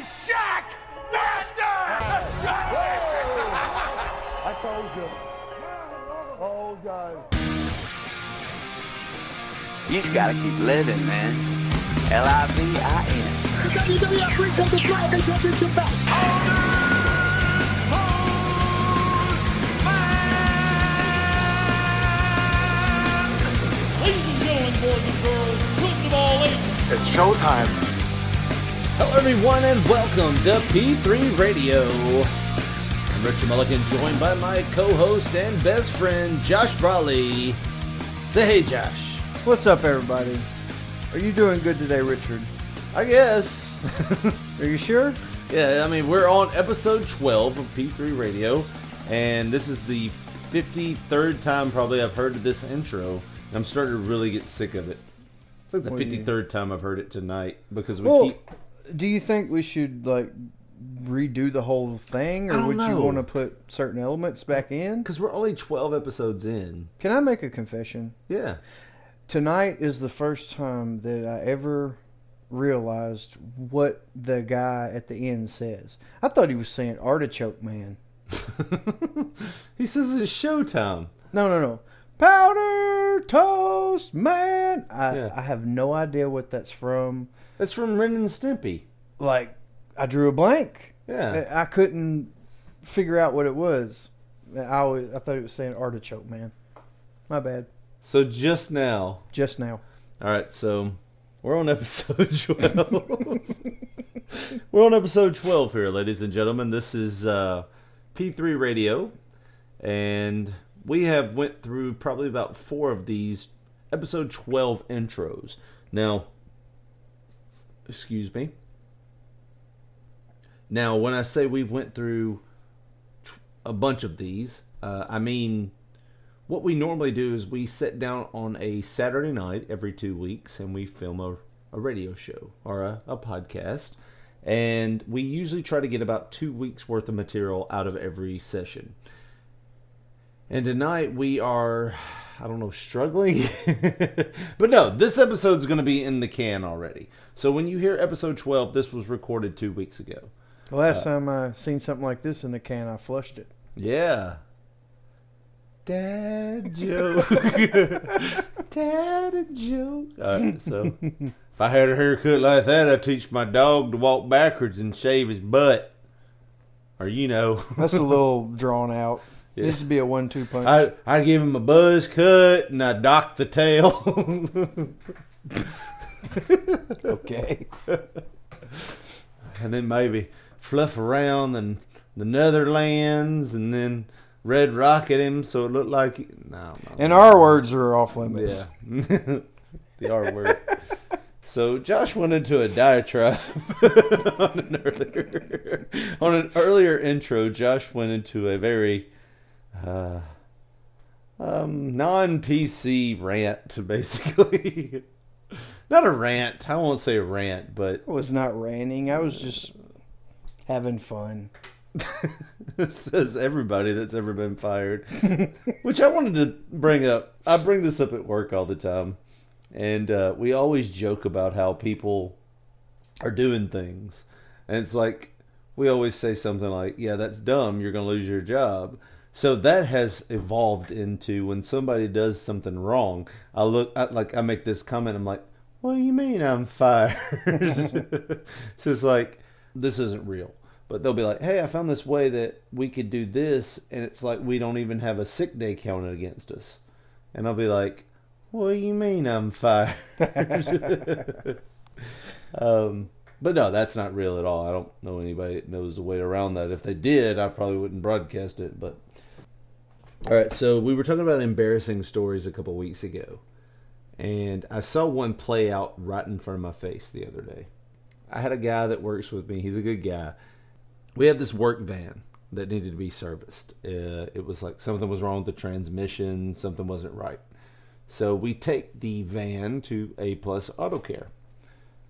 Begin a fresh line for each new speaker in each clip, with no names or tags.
me Shaq Master! The Shaq
I told you. Oh, God.
You just gotta keep living, man. L I V I N.
The WWF Recon the Dragon Championship match.
Ladies and gentlemen, boys and girls, children of all ages.
It's showtime.
Hello, everyone, and welcome to P3 Radio. I'm Richard Mulligan, joined by my co-host and best friend, Josh Brawley. Say hey, Josh.
What's up, everybody? Are you doing good today, Richard?
I guess.
Are you sure?
yeah, I mean, we're on episode 12 of P3 Radio, and this is the 53rd time probably I've heard this intro, and I'm starting to really get sick of it. It's like the
What do you-
53rd time I've heard it tonight because we
Well,
keep.
Do you think we should like redo the whole thing, or would you want to put certain elements back in?
Because we're only 12 episodes in.
Can I make a confession?
Yeah.
Tonight is the first time that I ever realized what the guy at the end says. I thought he was saying artichoke man.
He says it's showtime.
No, no, no. Powder toast man. I,
Yeah.
I have no idea what that's from.
That's from Ren and Stimpy.
Like I drew a blank.
Yeah.
I I couldn't figure out what it was. I always, I thought it was saying artichoke man. My bad.
So just now,
Just now.
all right. So we're on episode twelve. we're on episode twelve here, ladies and gentlemen. This is uh, P3 Radio, and we have went through probably about four of these episode twelve intros. Now, excuse me. Now, when I say we've went through a bunch of these, uh, I mean what we normally do is we sit down on a Saturday night every two weeks and we film a, a radio show or a, a podcast. And we usually try to get about two weeks worth of material out of every session. And tonight we are, I don't know, struggling. but no, this episode's going to be in the can already. So when you hear episode 12, this was recorded two weeks ago.
The last uh, time I seen something like this in the can, I flushed it.
Yeah. Dad joke. Dad joke. Alright, so if I had a haircut like that, I'd teach my dog to walk backwards and shave his butt. Or you know.
That's a little drawn out.
Yeah.
This would be a one-two punch.
I I'd give him a buzz cut and I'd dock the tail.
okay.
and then maybe fluff around and the Netherlands and then red rocket him so it looked like no, no.
And our words are off limits.
Yeah. the R word. So Josh went into a diatribe on an earlier on an earlier intro. Josh went into a very uh, um, non PC rant, basically. Not a rant. I won't say a rant, but
I was not ranting. I was just having fun.
says everybody that's ever been fired. Which I wanted to bring up. I bring this up at work all the time. And uh, we always joke about how people are doing things. And it's like, we always say something like, yeah, that's dumb. You're going to lose your job. So that has evolved into when somebody does something wrong, I look, I, like, I make this comment. I'm like, what do you mean I'm fired? so it's like, this isn't real. But they'll be like, hey, I found this way that we could do this. And it's like, we don't even have a sick day counted against us. And I'll be like, what do you mean I'm fired? um, but no, that's not real at all. I don't know anybody that knows the way around that. If they did, I probably wouldn't broadcast it. But all right, so we were talking about embarrassing stories a couple weeks ago, and I saw one play out right in front of my face the other day. I had a guy that works with me. He's a good guy. We had this work van that needed to be serviced. Uh, it was like something was wrong with the transmission, something wasn't right. So we take the van to A Plus Auto Care.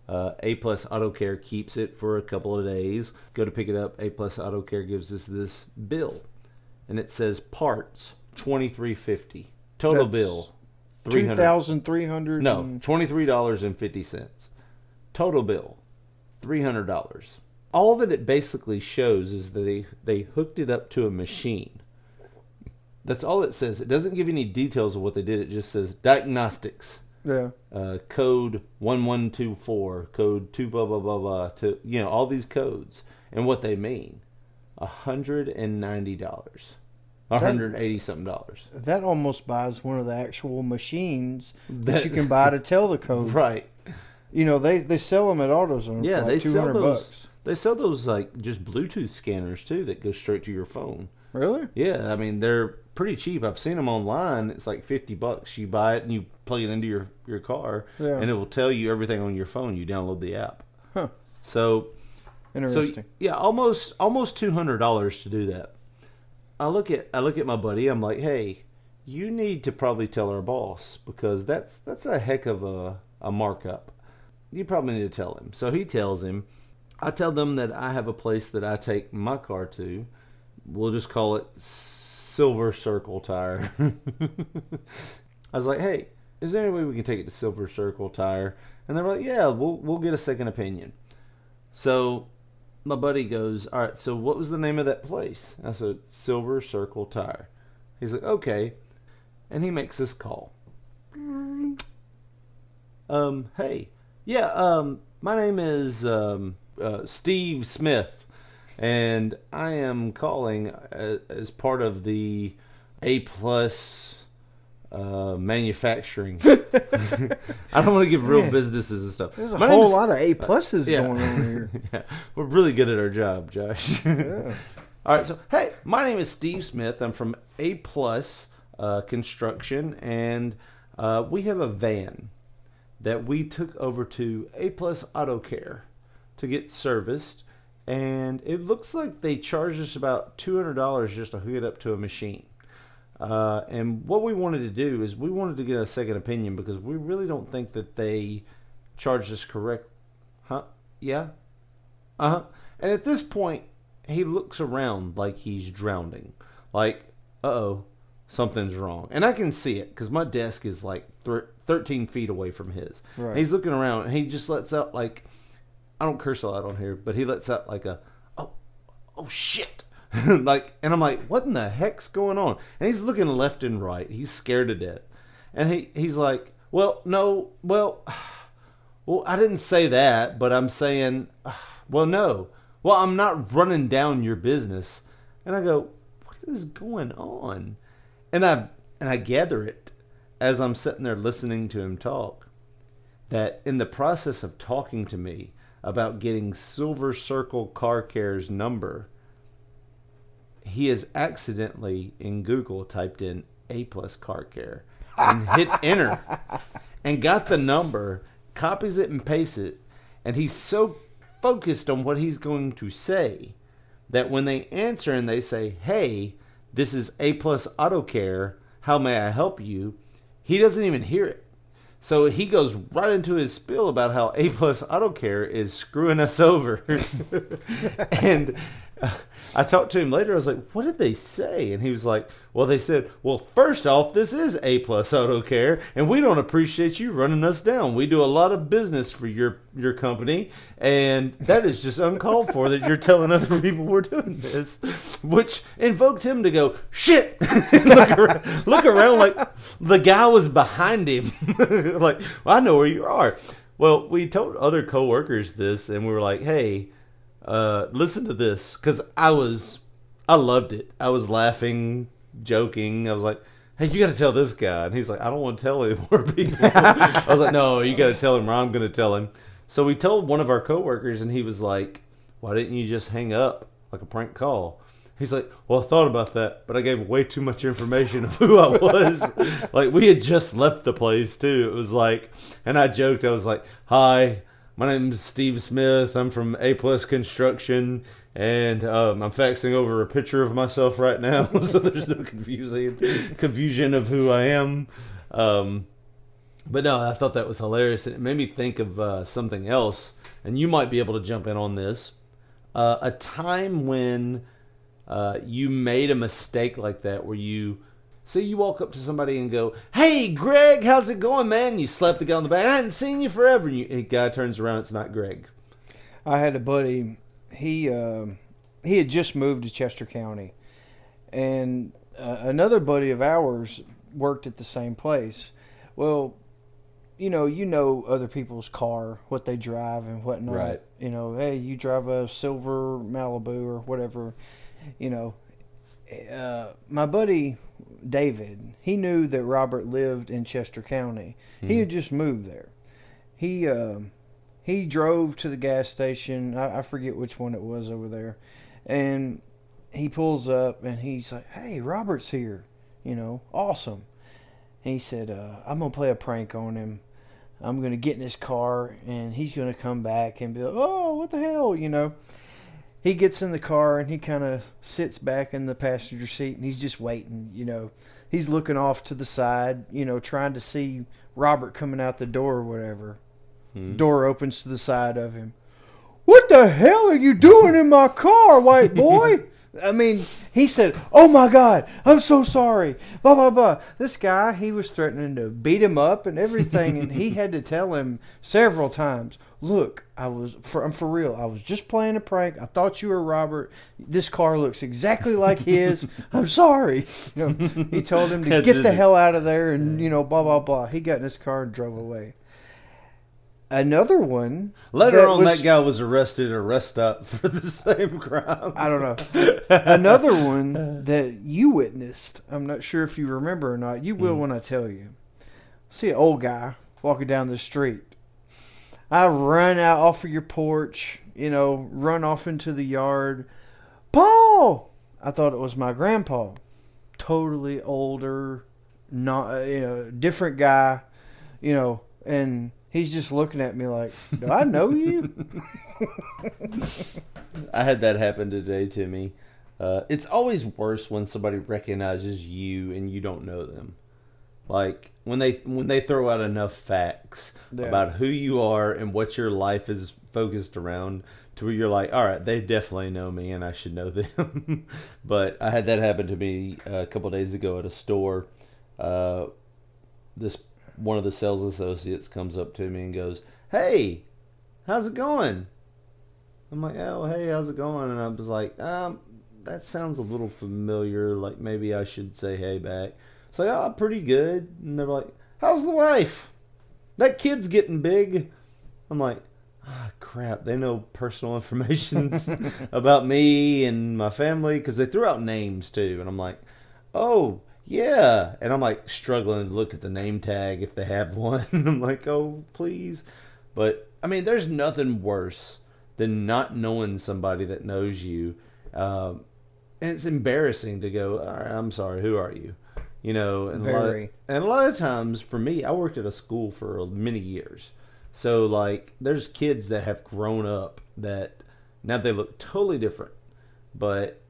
Uh, A Plus Auto Care keeps it for a couple of days. Go to pick it up. A Plus Auto Care gives us this bill, and it says parts twenty three fifty. Total
That's
bill three
thousand three hundred.
No, twenty three dollars and fifty cents. Total bill three hundred dollars. All that it basically shows is that they they hooked it up to a machine. That's all it says. It doesn't give any details of what they did. It just says diagnostics,
Yeah.
uh, code one one two four, code two blah blah blah blah. To you know all these codes and what they mean. A hundred and ninety dollars, a hundred eighty something dollars.
That almost buys one of the actual machines that,
That-
you can buy to tell the code.
Right.
You know, they, they sell them at AutoZone
Yeah,
for
they
like
sell
200
those.
bucks.
They sell those like just Bluetooth scanners too that go straight to your phone.
Really?
Yeah, I mean they're pretty cheap. I've seen them online. It's like fifty bucks. You buy it and you plug it into your your car,
Yeah.
and it will tell you everything on your phone. You download the app.
Huh.
So, so
Interesting.
yeah, almost almost two hundred dollars to do that. I look at I look at my buddy. I'm like, hey, you need to probably tell our boss because that's that's a heck of a a markup. You probably need to tell him. So he tells him. I tell them that I have a place that I take my car to. We'll just call it Silver Circle Tire. I was like, hey, is there any way we can take it to Silver Circle Tire? And they were like, yeah, we'll we'll get a second opinion. So my buddy goes, all right, so what was the name of that place? I said, Silver Circle Tire. He's like, okay. And he makes this call. Um, hey, yeah, um, my name is um, uh, Steve Smith, and I am calling uh, as part of the A plus uh, manufacturing. I don't want to give real businesses and stuff.
There's a
My
whole
name's-
lot of A pluses
yeah.
going on here.
yeah, we're really good at our job, Josh. yeah. All right, so hey, my name is Steve Smith. I'm from A Plus uh, Construction, and uh, we have a van that we took over to A Plus Auto Care to get serviced, and it looks like they charged us about two hundred dollars just to hook it up to a machine. Uh, and what we wanted to do is we wanted to get a second opinion because we really don't think that they charged us correct. Huh? Yeah. Uh huh. And at this point, he looks around like he's drowning. Like, uh oh, something's wrong. And I can see it because my desk is like thir- 13 feet away from his.
Right.
And he's looking around and he just lets out, like, I don't curse a lot on here, but he lets out like a, oh, oh shit. like, and I'm like, what in the heck's going on? And he's looking left and right. He's scared to death. And he, he's like, well, no, well, well, I didn't say that, but I'm saying, well, no. Well, I'm not running down your business. And I go, what is going on? And I and I gather it as I'm sitting there listening to him talk that in the process of talking to me about getting Silver Circle Car Care's number, he has accidentally in Google typed in A plus car care and hit enter and got the number, copies it and pastes it, and he's so focused on what he's going to say that when they answer and they say, "Hey, this is A plus Auto Care. How may I help you?" He doesn't even hear it. So he goes right into his spiel about how A plus Auto Care is screwing us over. and I talked to him later. I was like, "What did they say?" And he was like, "Well, they said, well, first off, this is A plus Auto Care, and we don't appreciate you running us down. We do a lot of business for your your company, and that is just uncalled for that you're telling other people we're doing this." Which invoked him to go, "Shit!" look, around, look around like the guy was behind him. like, well, I know where you are. Well, we told other coworkers this, and we were like, "Hey." Uh, listen to this because I was, I loved it. I was laughing, joking. I was like, "Hey, you got to tell this guy," and he's like, "I don't want to tell any more people." I was like, "No, you got to tell him, or I'm going to tell him." So we told one of our coworkers, and he was like, "Why didn't you just hang up like a prank call?" He's like, "Well, I thought about that, but I gave way too much information of who I was. like we had just left the place too. It was like, and I joked. I was like, "Hi." My name's Steve Smith. I'm from A Plus Construction, and um, I'm faxing over a picture of myself right now, so there's no confusion of who I am. Um, but no, I thought that was hilarious, and it made me think of uh, something else. And you might be able to jump in on this. Uh, a time when uh, you made a mistake like that, where you Say you walk up to somebody and go, "Hey, Greg, how's it going, man?" You slap the guy on the back. I hadn't seen you forever. And you, the guy turns around. It's not Greg.
I had a buddy. he uh, he had just moved to Chester County, and uh, another buddy of ours worked at the same place. Well, you know, you know other people's car, what they drive and whatnot.
Right.
You know, hey, you drive a silver Malibu or whatever. You know, uh, my buddy David, he knew that Robert lived in Chester County. He had just moved there. He um he drove to the gas station. I, I forget which one it was over there, and he pulls up and he's like, "Hey, Robert's here." You know, awesome. And he said, uh, "I'm gonna play a prank on him. I'm gonna get in his car and he's gonna come back and be like, oh, what the hell?" You know. He gets in the car and he kind of sits back in the passenger seat and he's just waiting. You know, he's looking off to the side. You know, trying to see Robert coming out the door or whatever. Hmm. Door opens to the side of him. What the hell are you doing in my car, white boy? I mean, he said, "Oh my God, I'm so sorry." Blah blah blah. This guy, he was threatening to beat him up and everything, and he had to tell him several times, "Look, I was for I'm for real. I was just playing a prank. I thought you were Robert. This car looks exactly like his. I'm sorry." You know, he told him to get the hell out of there, and you know, blah blah blah. He got in his car and drove away. Another one.
Later
that
on,
was-
that guy was arrested or rest up for the same crime.
I don't know. Another one that you witnessed. I'm not sure if you remember or not. You will mm. when I tell you. See an old guy walking down the street. I run out off of your porch, you know, run off into the yard. Paul! I thought it was my grandpa. Totally older, not you know, different guy, you know, and he's just looking at me like, "Do I know you?"
I had that happen today to me. Uh, it's always worse when somebody recognizes you and you don't know them. Like when they when they throw out enough facts
Yeah.
about who you are and what your life is focused around to where you're like, all right, they definitely know me and I should know them. but I had that happen to me uh, a couple days ago at a store. Uh, this one of the sales associates comes up to me and goes, "Hey, how's it going?" I'm like, oh, hey, how's it going? And I was like, um, that sounds a little familiar. Like maybe I should say hey back. It's like, oh, pretty good. And they're like, how's the wife? That kid's getting big. I'm like, ah, crap. They know personal information about me and my family because they threw out names too. And I'm like, oh, yeah. And I'm like struggling to look at the name tag if they have one. I'm like, oh, please. But I mean, there's nothing worse than not knowing somebody that knows you. Um, and it's embarrassing to go, right, I'm sorry, who are you? You know, and a, lot of, and a lot of times for me, I worked at a school for many years. So, like, there's kids that have grown up that now they look totally different. But,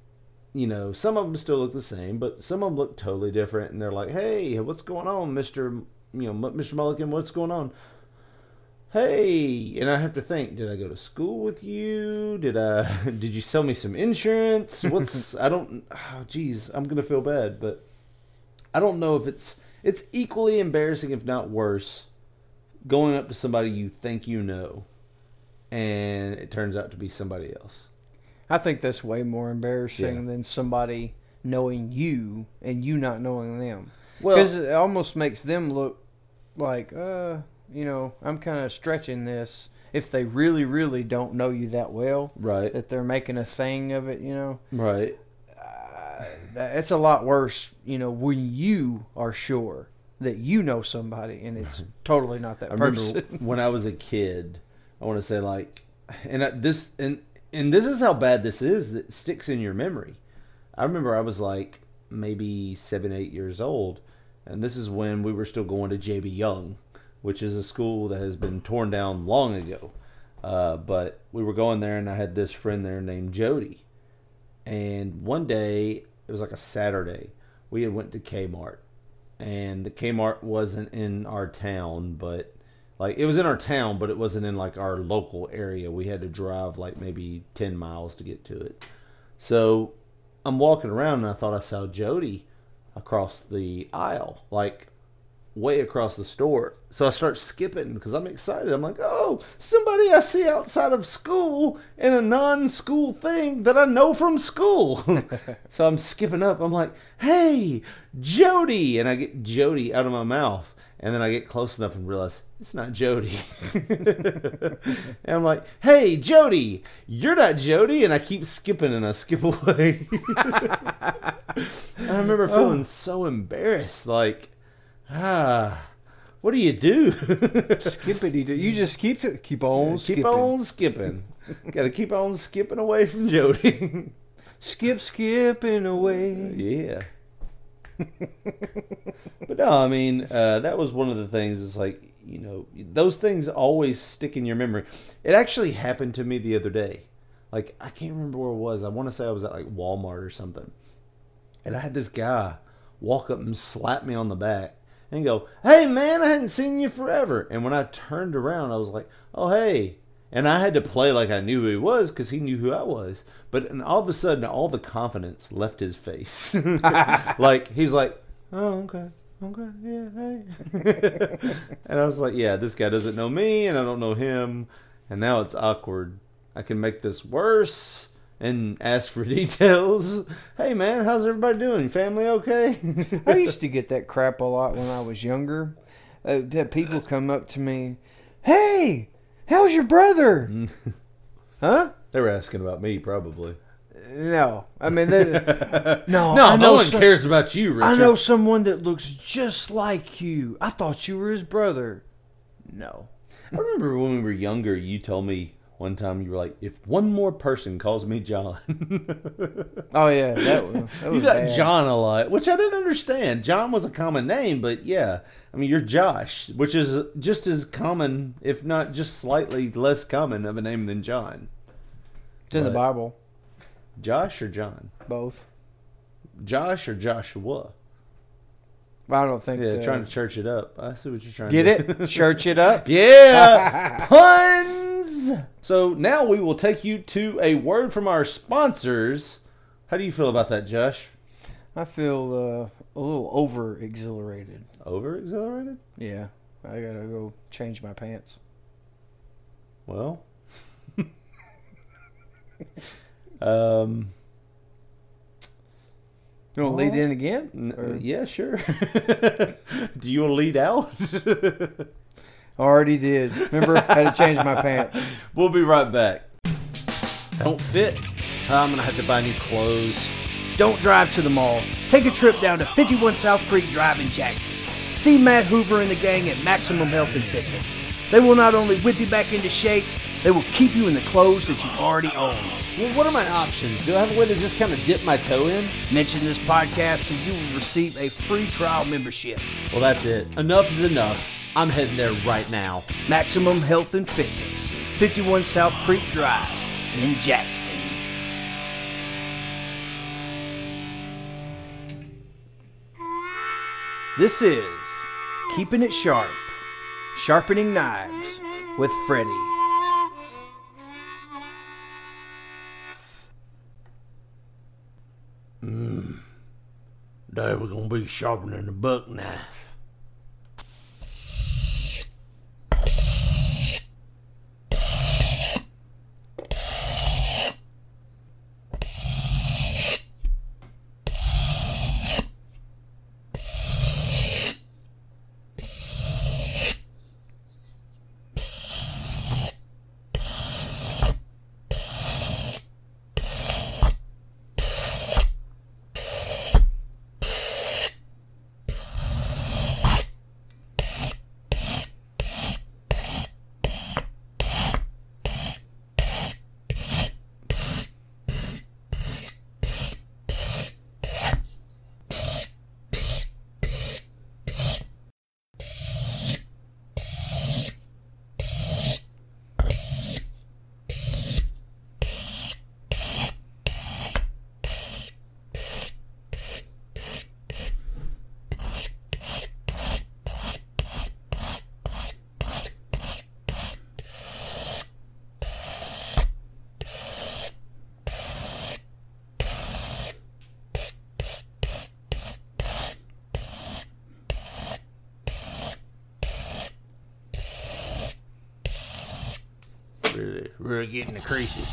you know, some of them still look the same, but some of them look totally different. And they're like, hey, what's going on, Mr. You know, Mr. Mulligan, what's going on? hey and i have to think did i go to school with you did i did you sell me some insurance what's i don't oh geez i'm gonna feel bad but i don't know if it's it's equally embarrassing if not worse going up to somebody you think you know and it turns out to be somebody else
I think that's way more embarrassing
Yeah.
than somebody knowing you and you not knowing them.
Well-
because it almost makes them look like, uh, you know, I'm kind of stretching this. If they really, really don't know you that well,
right
that they're making a thing of it, you know,
right
that- it's a lot worse. You know, when you are sure that you know somebody and it's totally not that
I
person.
when I was a kid. I want to say like, and I, this and and this is how bad this is that sticks in your memory. I remember I was like maybe seven, eight years old, and this is when we were still going to JB Young, which is a school that has been torn down long ago. Uh, but we were going there, and I had this friend there named Jody. And one day, it was like a Saturday, we had went to Kmart, and the Kmart wasn't in our town, but like it was in our town, but it wasn't in like our local area. We had to drive like maybe ten miles to get to it. So I'm walking around, and I thought I saw Jody across the aisle, like way across the store. So I start skipping because I'm excited. I'm like, oh, somebody I see outside of school in a non school thing that I know from school. so I'm skipping up. I'm like, hey, Jody. And I get Jody out of my mouth. And then I get close enough and realize it's not Jody. and I'm like, hey, Jody, you're not Jody. And I keep skipping and I skip away. I remember oh. feeling so embarrassed. Like, ah, what do you do?
Skippity do. You just keep. Keep on
keep
skipping.
on skipping. Got to keep on skipping away from Jody.
Skip, skipping away.
yeah. but no, I mean, uh, that was one of the things. Is like you know, those things always stick in your memory. It actually happened to me the other day. Like I can't remember where it was. I want to say I was at like Walmart or something, and I had this guy walk up and slap me on the back and go, "Hey man, I hadn't seen you forever." And when I turned around, I was like, "Oh hey." And I had to play like I knew who he was because he knew who I was. But and all of a sudden, all the confidence left his face. like he's like, "Oh okay, okay, yeah, hey." and I was like, "Yeah, this guy doesn't know me, and I don't know him." And now it's awkward. I can make this worse and ask for details. Hey man, how's everybody doing? Family okay?
I used to get that crap a lot when I was younger. Uh, people come up to me, "Hey, how's your brother?" huh?
they were asking about me, probably.
No, I mean, they, no,
No, no one
some-
cares about you, Richard.
I know someone that looks just like you. I thought you were his brother. No.
I remember when we were younger, you told me one time you were like, "If one more person calls me John."
Oh yeah, that was. That
you got
bad.
John a lot, which I didn't understand. John was a common name, but yeah, I mean you're Josh, which is just as common, if not just slightly less common of a name than John.
It's in the Bible.
Josh or John?
Both.
Josh or Joshua?
I don't think.
Yeah,
the-
trying to church it up. I see what you're trying
get
to. Get
it. Church it up.
Yeah, So now we will take you to a word from our sponsors. How do you feel about that, Josh?
I feel uh, a little over exhilarated.
Over exhilarated?
Yeah, I gotta go change my pants.
Well, um,
You want to lead in again?
n- yeah, sure. do you want to lead out?
Already did. Remember, I had to change my pants.
we'll be right back. Don't fit. I'm gonna have to buy new clothes.
Don't drive to the mall. Take a trip down to 51 South Creek Drive in Jackson. See Matt Hoover and the gang at Maximum Health and Fitness. They will not only whip you back into shape, they will keep you in the clothes that you already own.
Well, what are my options? Do I have a way to just kind of dip my toe in?
Mention this podcast and you will receive a free trial membership.
Well, that's it. Enough is enough. I'm heading there right now.
Maximum Health and Fitness, 51 South Creek Drive in Jackson. This is Keeping It Sharp, Sharpening Knives with Freddie. Hmm.
Today we're gonna be sharpening the buck knife. We're getting the creases.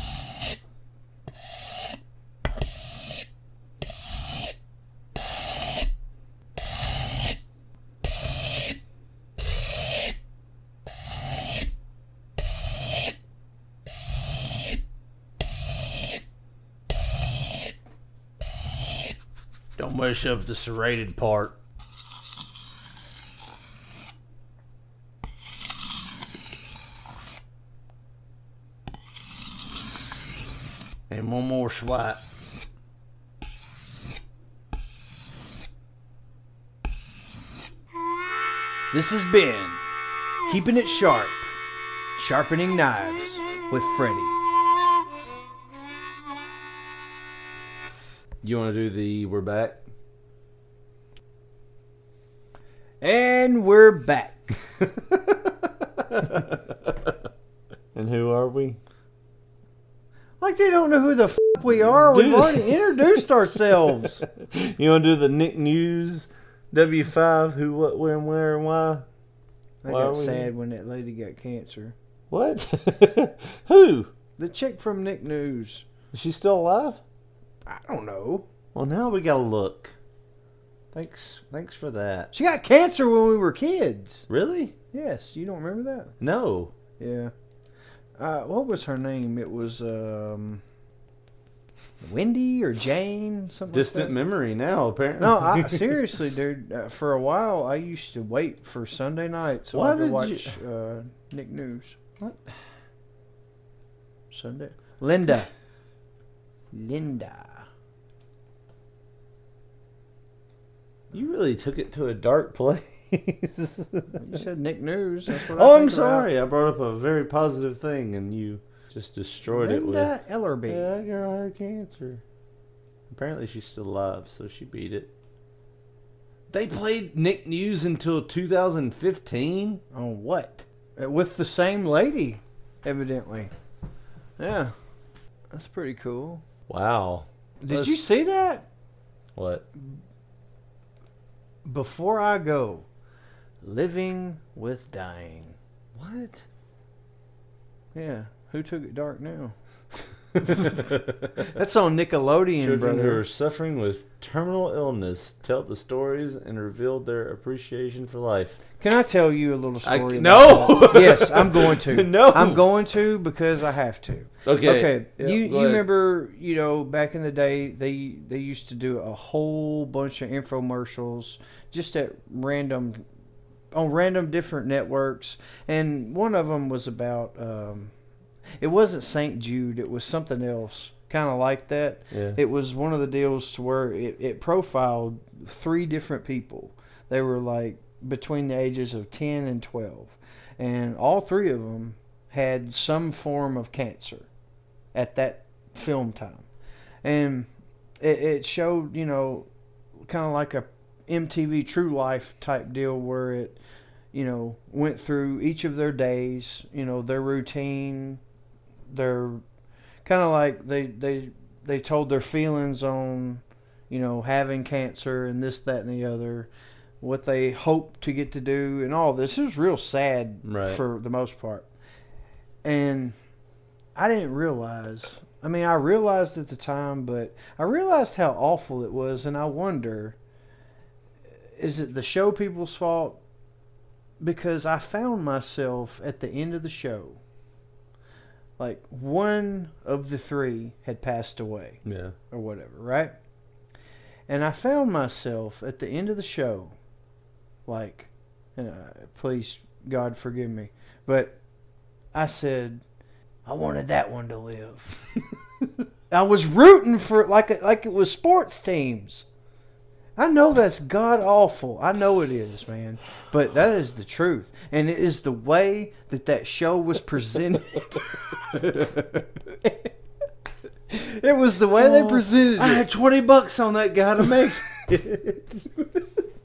Don't mush up the serrated part. And one more swipe.
This has been Keeping It Sharp, Sharpening Knives with Freddie.
You want to do the we're back?
And we're back.
And who are we?
Like they don't know who the f- we are. We've already introduced ourselves.
You want to do the Nick News W5 who, what, when, where, and why?
I
Why
got
we-
sad when that lady got cancer.
What? who?
The chick from Nick News.
Is she still alive?
I don't know.
Well, now we gotta look. Thanks, thanks for that.
She got cancer when we were kids.
Really?
Yes, you don't remember that?
No.
Yeah. Uh, what was her name? It was um, Wendy or Jane, something.
Distant
like that.
memory now, apparently.
No, I, seriously, dude. Uh, for a while, I used to wait for Sunday night so
Why
I could watch uh, Nick News. What? Sunday. Linda. Linda.
you really took it to a dark place.
You said Nick News. That's what
oh, I'm
think about.
sorry. I brought up a very positive thing, and you just destroyed it with.
Linda Ellerbee.
Yeah, that girl had cancer. Apparently, she's still alive, so she beat it. They played Nick News until 2015.
On what? Uh, With the same lady, evidently. Yeah. That's pretty cool.
Wow.
Did
Let's-
you see that?
What?
Before I go, living with dying.
What?
Yeah. Who took it dark now? That's on Nickelodeon,
Children who are suffering with terminal illness tell the stories and revealed their appreciation for life.
Can I tell you a little
I-
story? about
no!
that? yes, I'm going to.
No!
I'm going to because I have to.
Okay.
Okay.
Yeah,
you you
ahead.
remember you know back in the day they they used to do a whole bunch of infomercials just at random on random different networks and one of them was about um, it wasn't St. Jude it was something else kind of like that
Yeah.
it was one of the deals to where it, it profiled three different people they were like between the ages of 10 and 12 and all three of them had some form of cancer at that film time and it, it showed you know kind of like a mtv true life type deal where it you know went through each of their days you know their routine their kind of like they they they told their feelings on you know having cancer and this that and the other what they hope to get to do and all this It was real sad
Right.
for the most part and i didn't realize i mean i realized at the time but i realized how awful it was and i wonder is it the show people's fault because i found myself at the end of the show like one of the three had passed away
Yeah.
or whatever, right? And I found myself at the end of the show, like, uh, please, God forgive me, but I said, I wanted that one to live. I was rooting for like like it was sports teams. I know that's god awful. I know it is, man. But that is the truth, and it is the way that that show was presented. it was the way they oh,
presented
It.
I had 20 bucks on that guy to make it.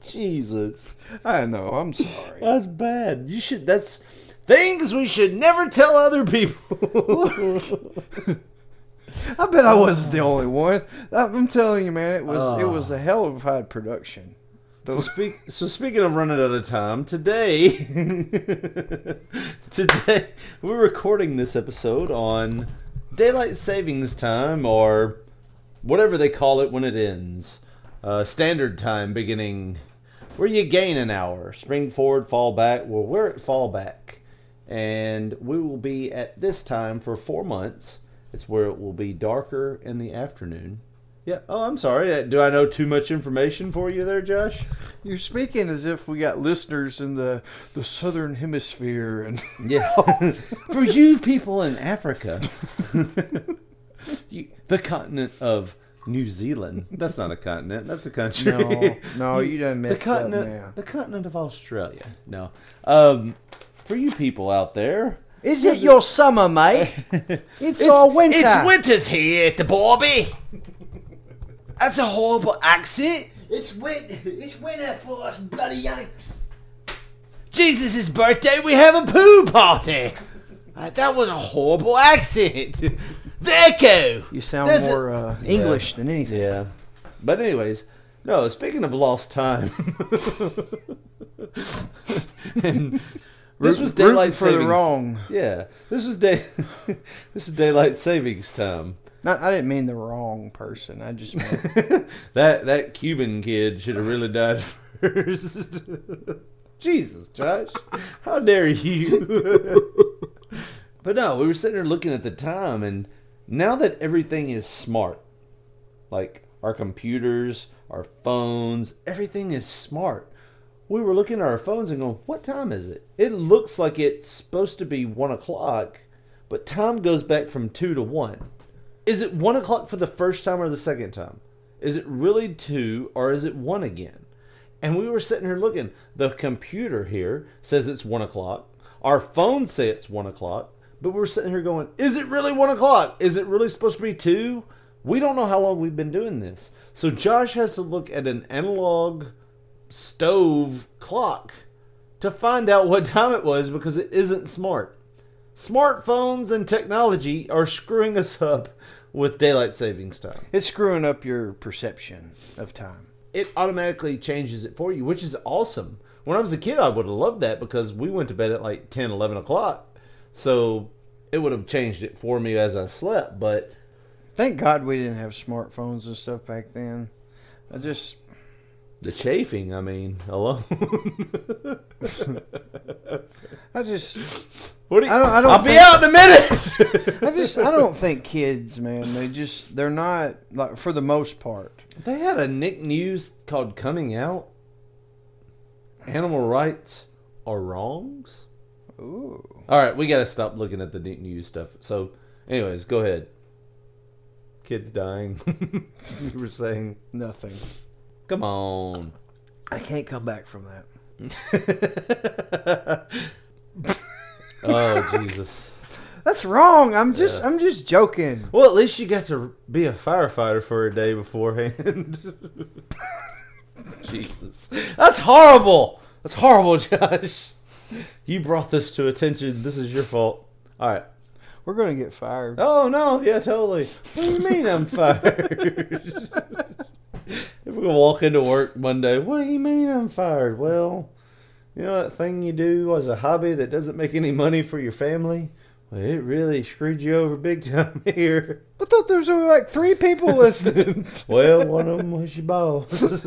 Jesus.
I know. I'm sorry.
That's bad. You should, that's things we should never tell other people.
I bet I wasn't the only one. I'm telling you, man. It was it was a hell of a high production.
So, speak, so speaking of running out of time, today, today we're recording this episode on daylight savings time or whatever they call it when it ends. Uh, standard time beginning where you gain an hour. Spring forward, fall back. Well, we're at fall back, and we will be at this time for four months. It's where it will be darker in the afternoon. Yeah. Oh, I'm sorry. Uh, Do I know too much information for you there, Josh?
You're speaking as if we got listeners in the the southern hemisphere, and
Yeah. For you people in Africa, you, the continent of New Zealand. That's not a continent. That's a country.
no, no, you done
the
messed up
continent.
now.
The continent of Australia. No. Um, for you people out there,
Is it your summer, mate? It's, our winter.
It's winter's here the Bobby. That's a horrible accent.
It's win. It's winter for us bloody Yanks.
Jesus' birthday, we have a poo party. Uh, that was a horrible accent. Echo.
You sound
There's a-
more uh, English than anything.
Yeah. But anyways, no, speaking of lost time. and this was daylight
for the wrong.
Yeah. This was day This is daylight savings time.
Not, I didn't mean the wrong person. I just meant
That that Cuban kid should have really died first. Jesus, Josh. How dare you? but no, we were sitting there looking at the time and now that everything is smart, like our computers, our phones, everything is smart. We were looking at our phones and going, What time is it? It looks like it's supposed to be one o'clock, but time goes back from two to one. Is it one o'clock for the first time or the second time? Is it really two or is it one again? And we were sitting here looking. The computer here says it's one o'clock. Our phones say it's one o'clock. But we're sitting here going, is it really one o'clock? Is it really supposed to be two? We don't know how long we've been doing this. So Josh has to look at an analog stove clock to find out what time it was because it isn't smart. Smartphones and technology are screwing us up with daylight savings time.
it's screwing up your perception of time.
It automatically changes it for you, which is awesome. When I was a kid, I would have loved that because we went to bed at like 10, 11 o'clock. So it would have changed it for me as I slept. But
Thank God we didn't have smartphones and stuff back then. I just
the chafing, I mean, alone.
I just
what do you,
I don't- I don't
I'll be out in a minute.
I just I don't think kids, man, they just they're not like for the most part.
They had a Nick News called Coming Out. Animal rights are wrongs.
Ooh.
All right, we got to stop looking at the Nick News stuff. So, anyways, go ahead. Kids dying. you were saying,
Nothing.
Come on.
I can't come back from that.
Oh Jesus.
That's wrong. I'm just I'm just joking.
Well, at least you got to be a firefighter for a day beforehand. Jesus, that's horrible. That's horrible, Josh. You brought this to attention. This is your fault. All right.
We're gonna get fired.
Oh no, yeah, totally. What do you mean I'm fired? if we're gonna walk into work Monday, what do you mean I'm fired? Well, you know that thing you do as a hobby that doesn't make any money for your family? Well, it really screwed you over big time here.
I thought there was only like three people listening.
Well, one of them was your boss.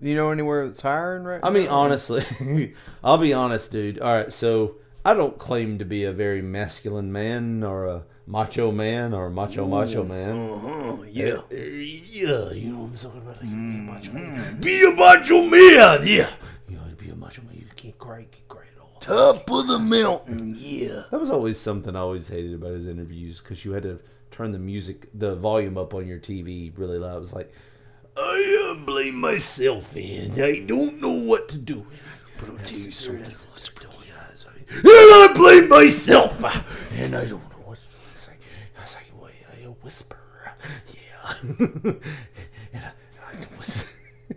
you know anywhere that's hiring right now?
I mean, honestly, I'll be honest, dude. All right, so I don't claim to be a very masculine man or a macho man or macho macho man.
Uh-huh,
yeah. yeah, you know what I'm talking about? Like, be a macho man.
Mm-hmm. Be a macho man, yeah.
You know, be a macho man. You can't cry, can't cry at all.
Top of the mountain, yeah.
That was always something I always hated about his interviews because you had to turn the music, the volume up on your TV really loud. It was like,
I uh, blame myself and I don't know what to do. But I'll tell you something. And I blame myself and I don't know what to do. It's like, it's like well, I whisper, yeah. and I, I like to whisper.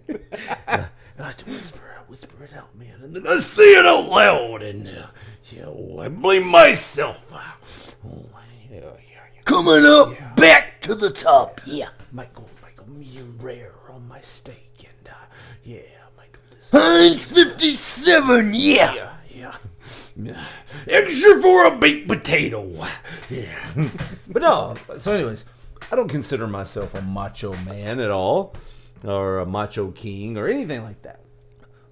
and I, I like to whisper, I whisper it out, man. And then I say it out loud and, uh, yeah, oh, I blame myself. Oh, yeah, yeah, yeah. Coming up, back to the top, yeah. Michael, Michael, medium rare. on my steak, and uh, yeah, I might do this.
Heinz 57, yeah.
Yeah, yeah. yeah. Extra for a baked potato. Yeah.
But no. So, anyways, I don't consider myself a macho man at all, or a macho king, or anything like that.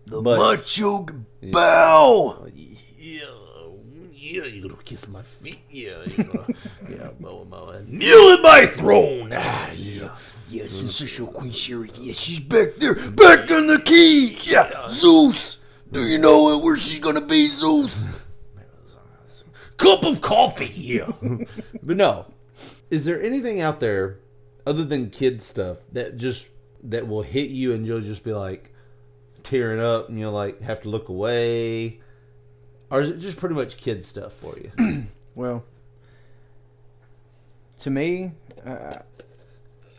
The
But-
macho bow.
Yeah, yeah, you're gonna kiss my feet. Yeah, you're gonna, yeah, bow, bow, and kneel at my throne. Ah, yeah.
Yeah, sensational Queen Sherri. Yeah, she's back there. Back on the keys. Yeah, Zeus. Do you know where she's gonna be, Zeus?
Cup of coffee. Yeah.
But no, is there anything out there other than kid stuff that just that will hit you and you'll just be like tearing up and you'll like have to look away, or is it just pretty much kid stuff for you?
Well, to me, uh,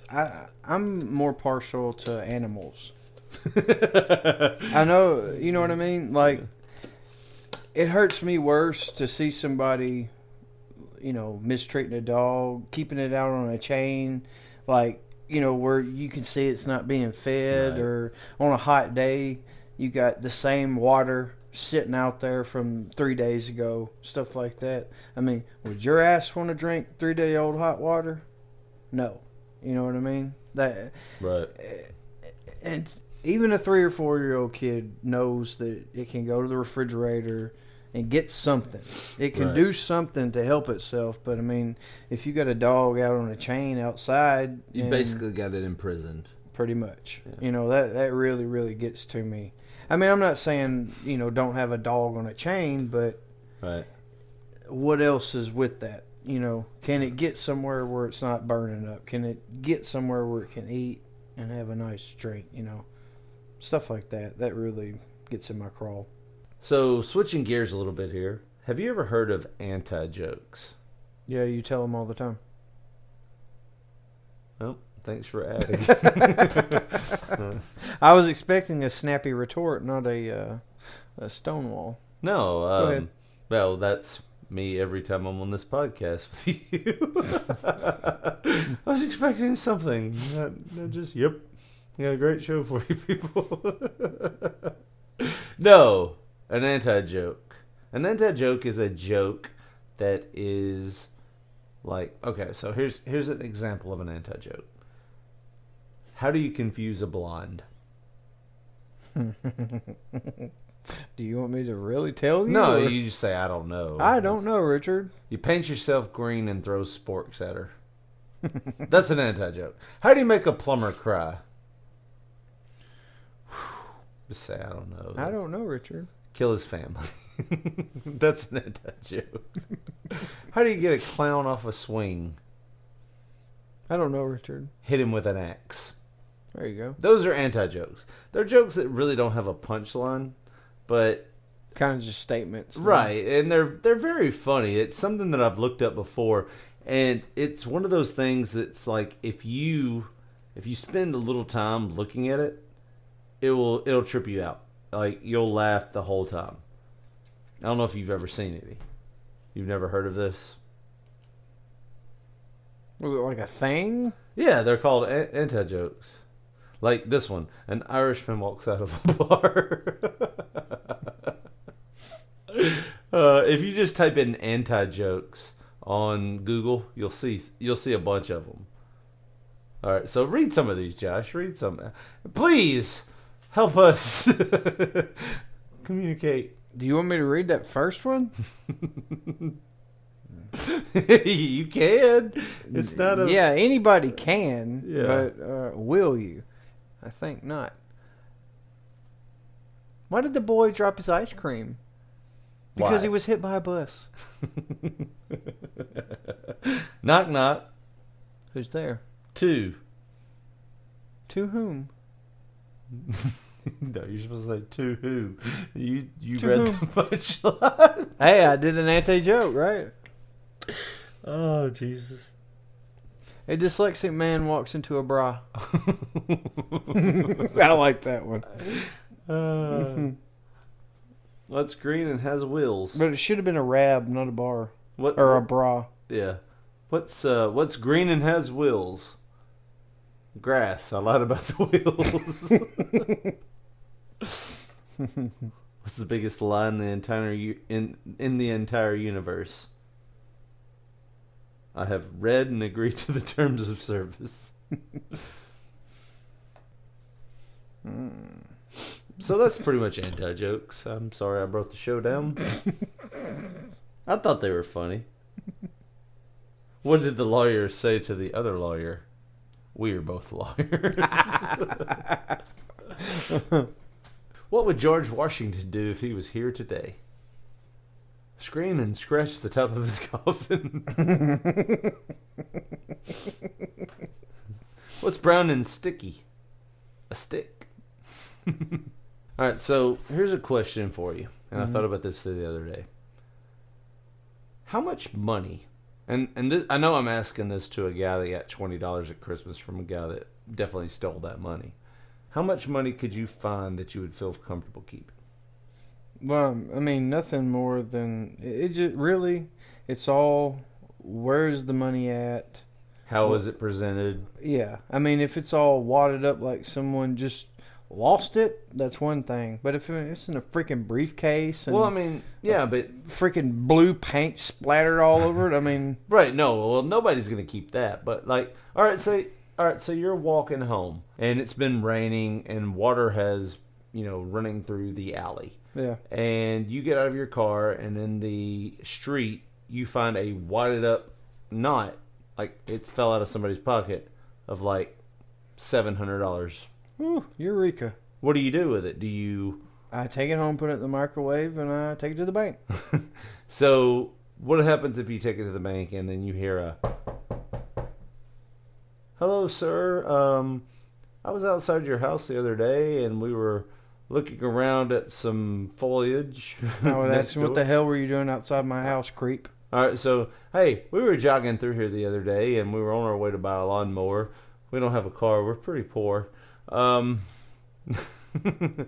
I I'm more partial to animals. I know, you know what I mean. Like, it hurts me worse to see somebody, you know, mistreating a dog, keeping it out on a chain, like you know where you can see it's not being fed,
Right.
or on a hot day you got the same water sitting out there from three days ago, stuff like that. I mean, would your ass want to drink three day old hot water? No, you know what I mean. That
right.
and even a three or four year old kid knows that it can go to the refrigerator and get something. It can
Right.
do something to help itself. But I mean, if you got a dog out on a chain outside,
You basically got it imprisoned.
pretty much. You know that that really really gets to me. I mean, I'm not saying you know don't have a dog on a chain, but
Right.
what else is with that? You know, can it get somewhere where it's not burning up? Can it get somewhere where it can eat and have a nice drink? You know, stuff like that. That really gets in my crawl.
So switching gears a little bit here. Have you ever heard of anti jokes?
Yeah, you tell them all the time.
Oh, thanks for adding.
I was expecting a snappy retort, not a uh, a stonewall.
no, um, well, that's me every time I'm on this podcast with you. I was expecting something. Not, not just, yep, we got a great show for you people. no, an anti joke. An anti joke is a joke that is like okay. So here's here's an example of an anti joke. How do you confuse a blonde?
Do you want me to really tell you?
No,
or-
you just say I don't know.
I don't know, Richard.
You paint yourself green and throw sporks at her. That's an anti joke. How do you make a plumber cry? Say I don't know.
I don't know, Richard.
Kill his family. That's an anti joke. How do you get a clown off a swing?
I don't know, Richard.
Hit him with an axe.
There you go.
Those are anti jokes. They're jokes that really don't have a punchline, but
Kind of just statements.
Right, and they're they're very funny. It's something that I've looked up before, and it's one of those things that's like if you if you spend a little time looking at it, it will it'll trip you out. Like you'll laugh the whole time. I don't know if you've ever seen any. You've never heard of this?
Was it like a thing?
Yeah, they're called anti jokes. Like this one, an Irishman walks out of a bar. uh, if you just type in anti jokes on Google, you'll see you'll see a bunch of them. All right, so read some of these, Josh. Read some, please. Help us communicate.
Do you want me to read that first one?
you can. It's not a
yeah, anybody can,
Yeah.
but uh, will you? I think not. Why did the boy drop his ice cream? Because
Why?
he was hit by a bus.
knock knock
Who's there?
two.
To whom?
No, you're supposed to say to who? You you
To
read
whom?
the punchline.
Hey, I did an anti joke, right?
Oh Jesus!
A dyslexic man walks into a bra. I like that one.
Uh, what's green and has wheels?
But it should have been a rab, not a bar.
What?
Or a bra.
yeah. What's uh What's green and has wheels? Grass. I lied about the wheels. What's the biggest lie in the entire u- in in the entire universe? I have read and agreed to the terms of service. so that's pretty much anti jokes. I'm sorry I brought the show down. I thought they were funny. What did the lawyer say to the other lawyer? We are both lawyers. what would George Washington do if he was here today? Scream and scratch the top of his coffin. What's brown and sticky? A stick. All right, so here's a question for you, and I mm-hmm. thought about this the other day. How much money? And and this, I know I'm asking this to a guy that got twenty dollars at Christmas from a guy that definitely stole that money. How much money could you find that you would feel comfortable keeping?
Well, I mean, nothing more than it, it just really. It's all where's the money at?
How was it presented?
Yeah, I mean, if it's all wadded up like someone just lost it, that's one thing. But if it's in a freaking briefcase and
Well, I mean, yeah, but
freaking blue paint splattered all over it, I mean,
Right. No. Well, nobody's gonna keep that. But like, all right. So, all right. So you're walking home, and it's been raining, and water has, you know, running through the alley.
yeah,
And you get out of your car, and in the street, you find a wadded up knot, like it fell out of somebody's pocket, of like seven hundred dollars.
Ooh, eureka!
What do you do with it? Do you?
I take it home, put it in the microwave, and I take it to the bank.
So what happens if you take it to the bank and then you hear a Hello sir, um I was outside your house the other day and we were looking around at some foliage.
I was asking, what the hell were you doing outside my house, creep?
All right, so hey, we were jogging through here the other day and we were on our way to buy a lawnmower. We don't have a car. We're pretty poor. Um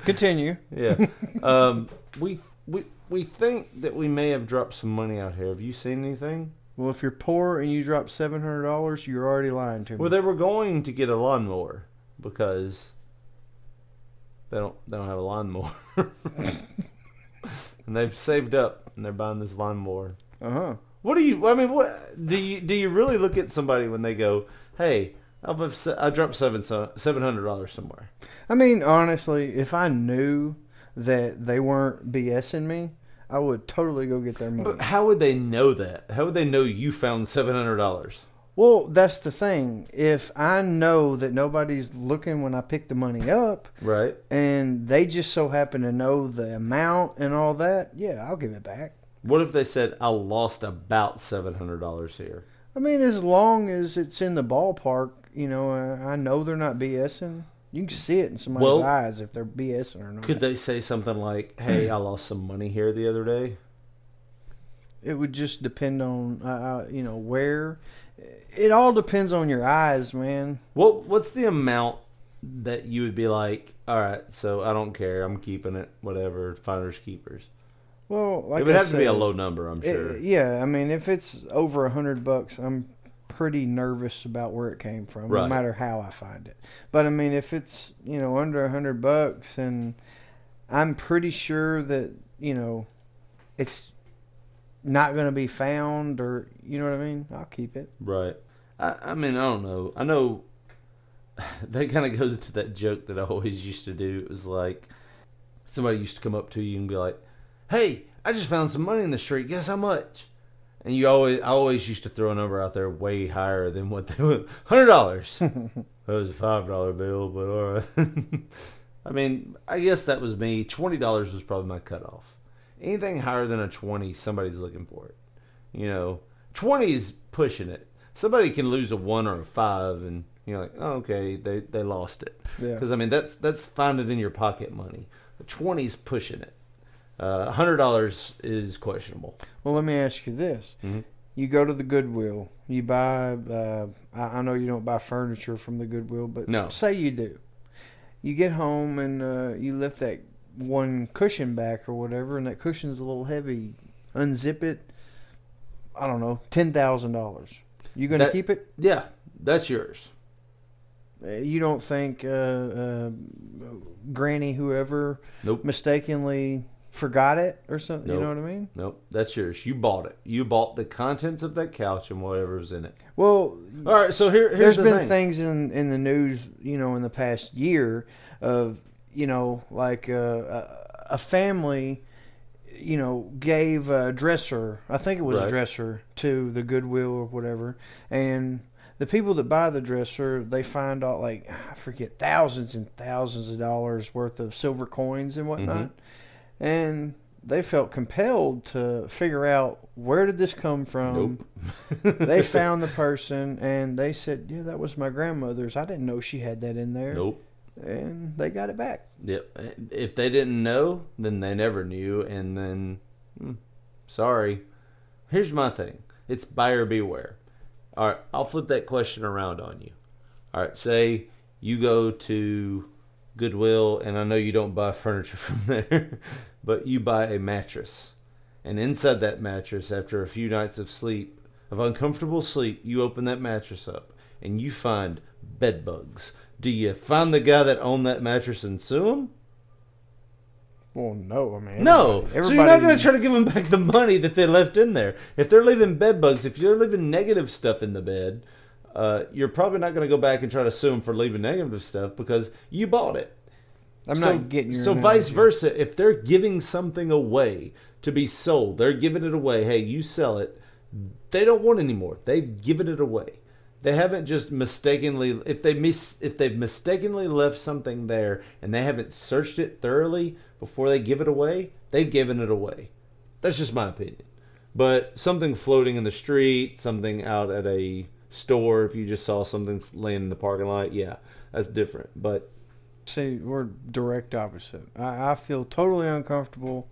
Continue.
yeah. Um we we we think that we may have dropped some money out here. Have you seen anything?
Well, if you're poor and you drop seven hundred dollars, you're already lying to me.
Well, they were going to get a lawnmower because they don't they don't have a lawnmower, and they've saved up and they're buying this lawnmower.
Uh huh.
What do you? I mean, what do you do? You really look at somebody when they go, "Hey, I've se- I dropped seven seven hundred dollars somewhere."
I mean, honestly, if I knew that they weren't BSing me, I would totally go get their money.
But how would they know that? How would they know you found seven hundred dollars?
well, that's the thing. If I know that nobody's looking when I pick the money up,
Right.
and they just so happen to know the amount and all that, yeah, I'll give it back.
What if they said I lost about seven hundred dollars here?
I mean, as long as it's in the ballpark, you know, uh, I know they're not BSing. You can see it in somebody's
Well,
eyes if they're BSing or not.
Could they say something like, "Hey, I lost some money here the other day"?
It would just depend on, uh, uh, you know, where. It all depends on your eyes, man.
What What's the amount that you would be like? All right, so I don't care. I'm keeping it. Whatever. Finders keepers.
Well, like
it would
I
have to be a low number. I'm
it-
sure.
yeah, I mean, if it's over a hundred bucks, I'm pretty nervous about where it came from,
Right.
no matter how I find it. But I mean, if it's you know under a hundred bucks, and I'm pretty sure that you know it's not going to be found, or you know what I mean, I'll keep it.
Right. I, I mean, I don't know. I know that kind of goes to that joke that I always used to do. It was like somebody used to come up to you and be like, "Hey, I just found some money in the street. Guess how much?" And you always, I always used to throw a number out there way higher than what they would. Hundred dollars. that was a five dollar bill, but all right. I mean, I guess that was me. Twenty dollars was probably my cutoff. Anything higher than a twenty, somebody's looking for it. You know, twenty is pushing it. Somebody can lose a one or a five, and you're like, oh, okay, they they lost it.
Yeah.
Because I mean, that's that's find it in your pocket money. Twenty's pushing it. Uh, hundred dollars is questionable.
Well, let me ask you this:
Mm-hmm.
You go to the Goodwill, you buy. Uh, I, I know you don't buy furniture from the Goodwill, but
No.
say you do. You get home and uh, you lift that one cushion back or whatever, and that cushion's a little heavy. Unzip it. I don't know, ten thousand dollars. You gonna keep it?
Yeah, that's yours.
Uh, You don't think uh, uh, Granny, whoever,
Nope.
mistakenly forgot it or something? You know what I mean?
Nope, that's yours. You bought it. You bought the contents of that couch and whatever's in it.
Well,
All right, so here, here's
there's
the
been
thing.
things in in the news, you know, in the past year of you know, like uh, a, a family, you know, gave a dresser. I think it was
Right.
a dresser to the Goodwill or whatever, and the people that buy the dresser, they find out like I forget thousands and thousands of dollars worth of silver coins and whatnot,
Mm-hmm.
And. They felt compelled to figure out where did this come from. they found the person and they said, "Yeah, that was my grandmother's. I didn't know she had that in there."
Nope.
And they got it back.
Yep. If they didn't know, then they never knew, and then, hmm, sorry. Here's my thing. It's buyer beware. All right, I'll flip that question around on you. All right, say you go to Goodwill, and I know you don't buy furniture from there, but you buy a mattress, and inside that mattress, after a few nights of sleep, of uncomfortable sleep, you open that mattress up, and you find bed bugs. Do you find the guy that owned that mattress and sue him?
Well, no, I mean,
No.
everybody-
So you're not going to try to give them back the money that they left in there. If they're leaving bed bugs, if you're leaving negative stuff in the bed, uh, you're probably not going to go back and try to sue them for leaving negative stuff because you bought it.
I'm
so,
not getting your.
So vice versa, if they're giving something away to be sold, they're giving it away. Hey, you sell it. They don't want anymore. They've given it away. They haven't just mistakenly if they mis if they've mistakenly left something there and they haven't searched it thoroughly before they give it away, they've given it away. That's just my opinion. But something floating in the street, something out at a store, if you just saw something laying in the parking lot, yeah, that's different. But
See, we're direct opposite. I, I feel totally uncomfortable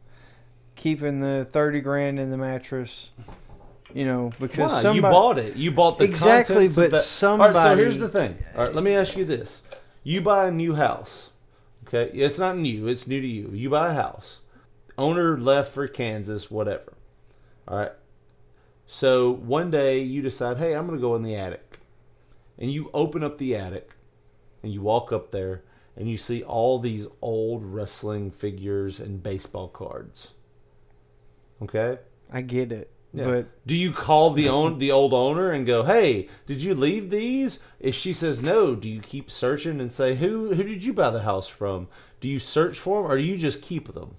keeping the thirty grand in the mattress. You know, because
Why?
somebody
you bought it. You bought the
Exactly, but
that- right, so here's the thing. All right, let me ask you this: You buy a new house. Okay, it's not new. It's new to you. You buy a house. Owner left for Kansas, whatever. All right. So one day you decide, hey, I'm going to go in the attic, and you open up the attic, and you walk up there, and you see all these old wrestling figures and baseball cards. Okay.
I get it,
Yeah.
but
do you call the own the old owner and go, "Hey, did you leave these?" If she says no, do you keep searching and say, "Who who did you buy the house from?" Do you search for them or do you just keep them?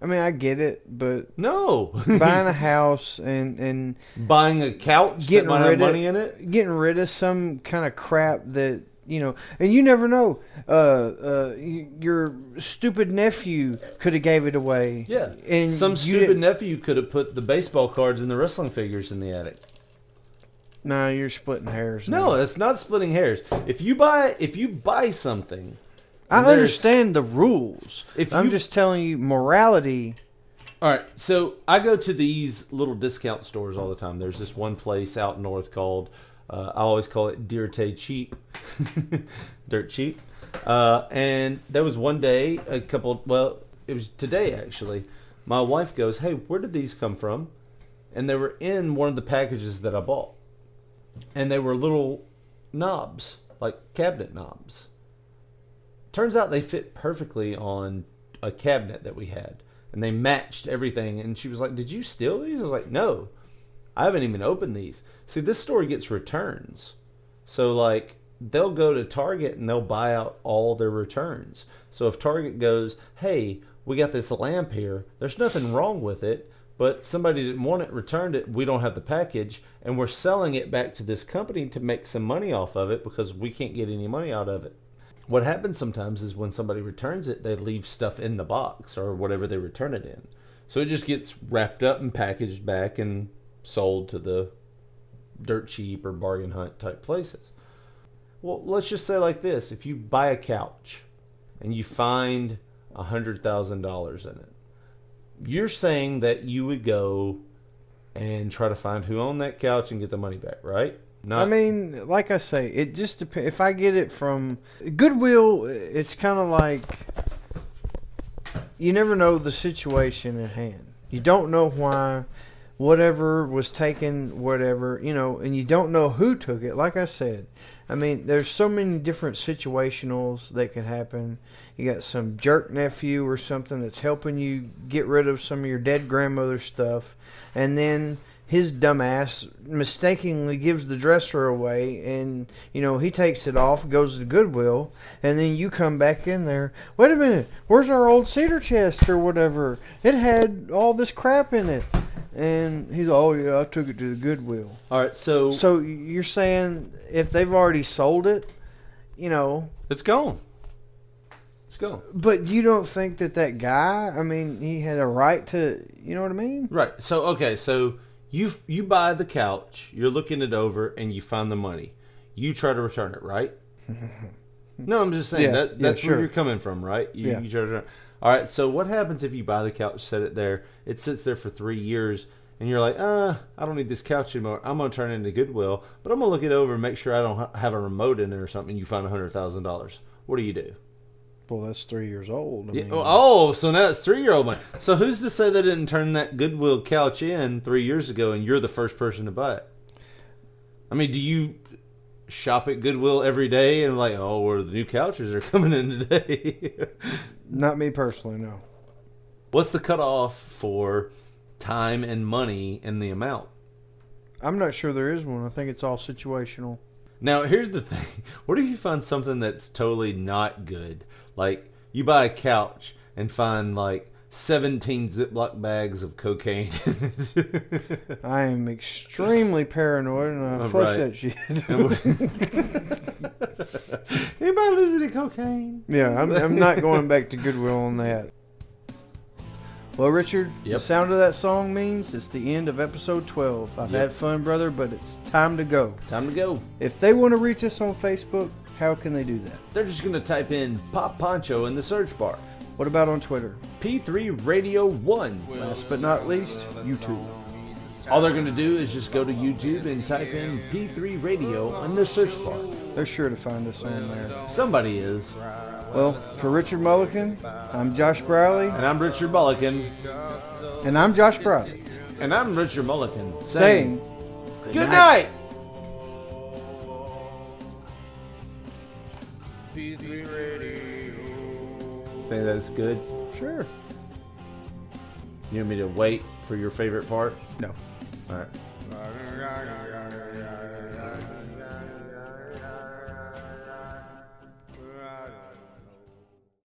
I mean, I get it, but
No,
buying a house and and
buying a couch
getting
that
rid of
money in it.
getting rid of some kind of crap that you know, and you never know. Uh, uh, your stupid nephew could have gave it away.
Yeah,
and
some stupid nephew could have put the baseball cards and the wrestling figures in the attic.
No, you're splitting hairs.
No, that's not splitting hairs. If you buy if you buy something,
I
there's-
understand the rules.
If
I'm
you-
just telling you morality.
All right, so I go to these little discount stores all the time. There's this one place out north called, uh, I always call it Dirte Cheap, dirt cheap. Uh, and there was one day, a couple, well, it was today actually. My wife goes, "Hey, where did these come from?" And they were in one of the packages that I bought, and they were little knobs, like cabinet knobs. Turns out they fit perfectly on a cabinet that we had, and they matched everything. And she was like, "Did you steal these?" I was like, "No, I haven't even opened these." See, this store gets returns, so like they'll go to Target and they'll buy out all their returns. So if Target goes, "Hey, we got this lamp here. There's nothing wrong with it." But somebody didn't want it, returned it. We don't have the package, and we're selling it back to this company to make some money off of it because we can't get any money out of it what happens sometimes is when somebody returns it, they leave stuff in the box or whatever they return it in. So it just gets wrapped up and packaged back and sold to the dirt cheap or bargain hunt type places. Well, let's just say like this if you buy a couch and you find a $100,000 in it, you're saying that you would go and try to find who owned that couch and get the money back, right? Not,
I mean, like I say, it just depends. If I get it from Goodwill, it's kind of like you never know the situation at hand. You don't know why whatever was taken, whatever, you know, and you don't know who took it. Like I said, I mean, there's so many different situationals that could happen. You got some jerk nephew or something that's helping you get rid of some of your dead grandmother's stuff, and then his dumbass mistakenly gives the dresser away and you know he takes it off goes to goodwill and then you come back in there wait a minute where's our old cedar chest or whatever it had all this crap in it and he's oh yeah i took it to the goodwill
All right, so,
so you're saying if they've already sold it you know
it's gone. It's gone.
but you don't think that that guy i mean he had a right to you know what i mean
Right. So okay, so you you buy the couch, you're looking it over, and you find the money. You try to return it, right? no, I'm just saying
Yeah,
that
yeah,
that's
sure.
where you're coming from, right? You,
Yeah.
you try to return. All right. So what happens if you buy the couch, set it there, it sits there for three years, and you're like, uh, I don't need this couch anymore. I'm gonna turn it into Goodwill, but I'm gonna look it over and make sure I don't ha- have a remote in it or something. You find a hundred thousand dollars. What do you do?
Well that's three years old I
Yeah, oh, so now it's three year old money. So who's to say they didn't turn that Goodwill couch in three years ago and you're the first person to buy it? I mean, do you shop at Goodwill every day and like, oh, where the new couches are coming in today?
not me personally no
What's the cutoff for time and money and the amount?
i'm not sure there is one i think it's all situational
Now, here's the thing. What if you find something that's totally not good? Like, you buy a couch and find like 17 Ziploc bags of cocaine.
I am extremely paranoid and I flush
right.
that shit.
Anybody lose any cocaine?
yeah, I'm, I'm not going back to Goodwill on that. Well, Richard, the sound of that song means it's the end of episode 12. I've
Yep.
had fun, brother, but it's time to go.
Time to go.
If they want to reach us on Facebook, how can they do that?
They're just going to type in Pop Poncho in the search bar.
What about on Twitter?
P3 Radio 1.
Last but not least, YouTube.
All they're going to do is just go to YouTube and type in P3 Radio in the search bar.
They're sure to find us on there.
Somebody is.
Well, for Richard Mulligan, I'm Josh Briley,
And I'm Richard Mulligan.
and I'm Josh Briley,
And I'm Richard Mulligan.
saying
Good night. Think that's good?
sure.
You want me to wait for your favorite part?
No.
All right.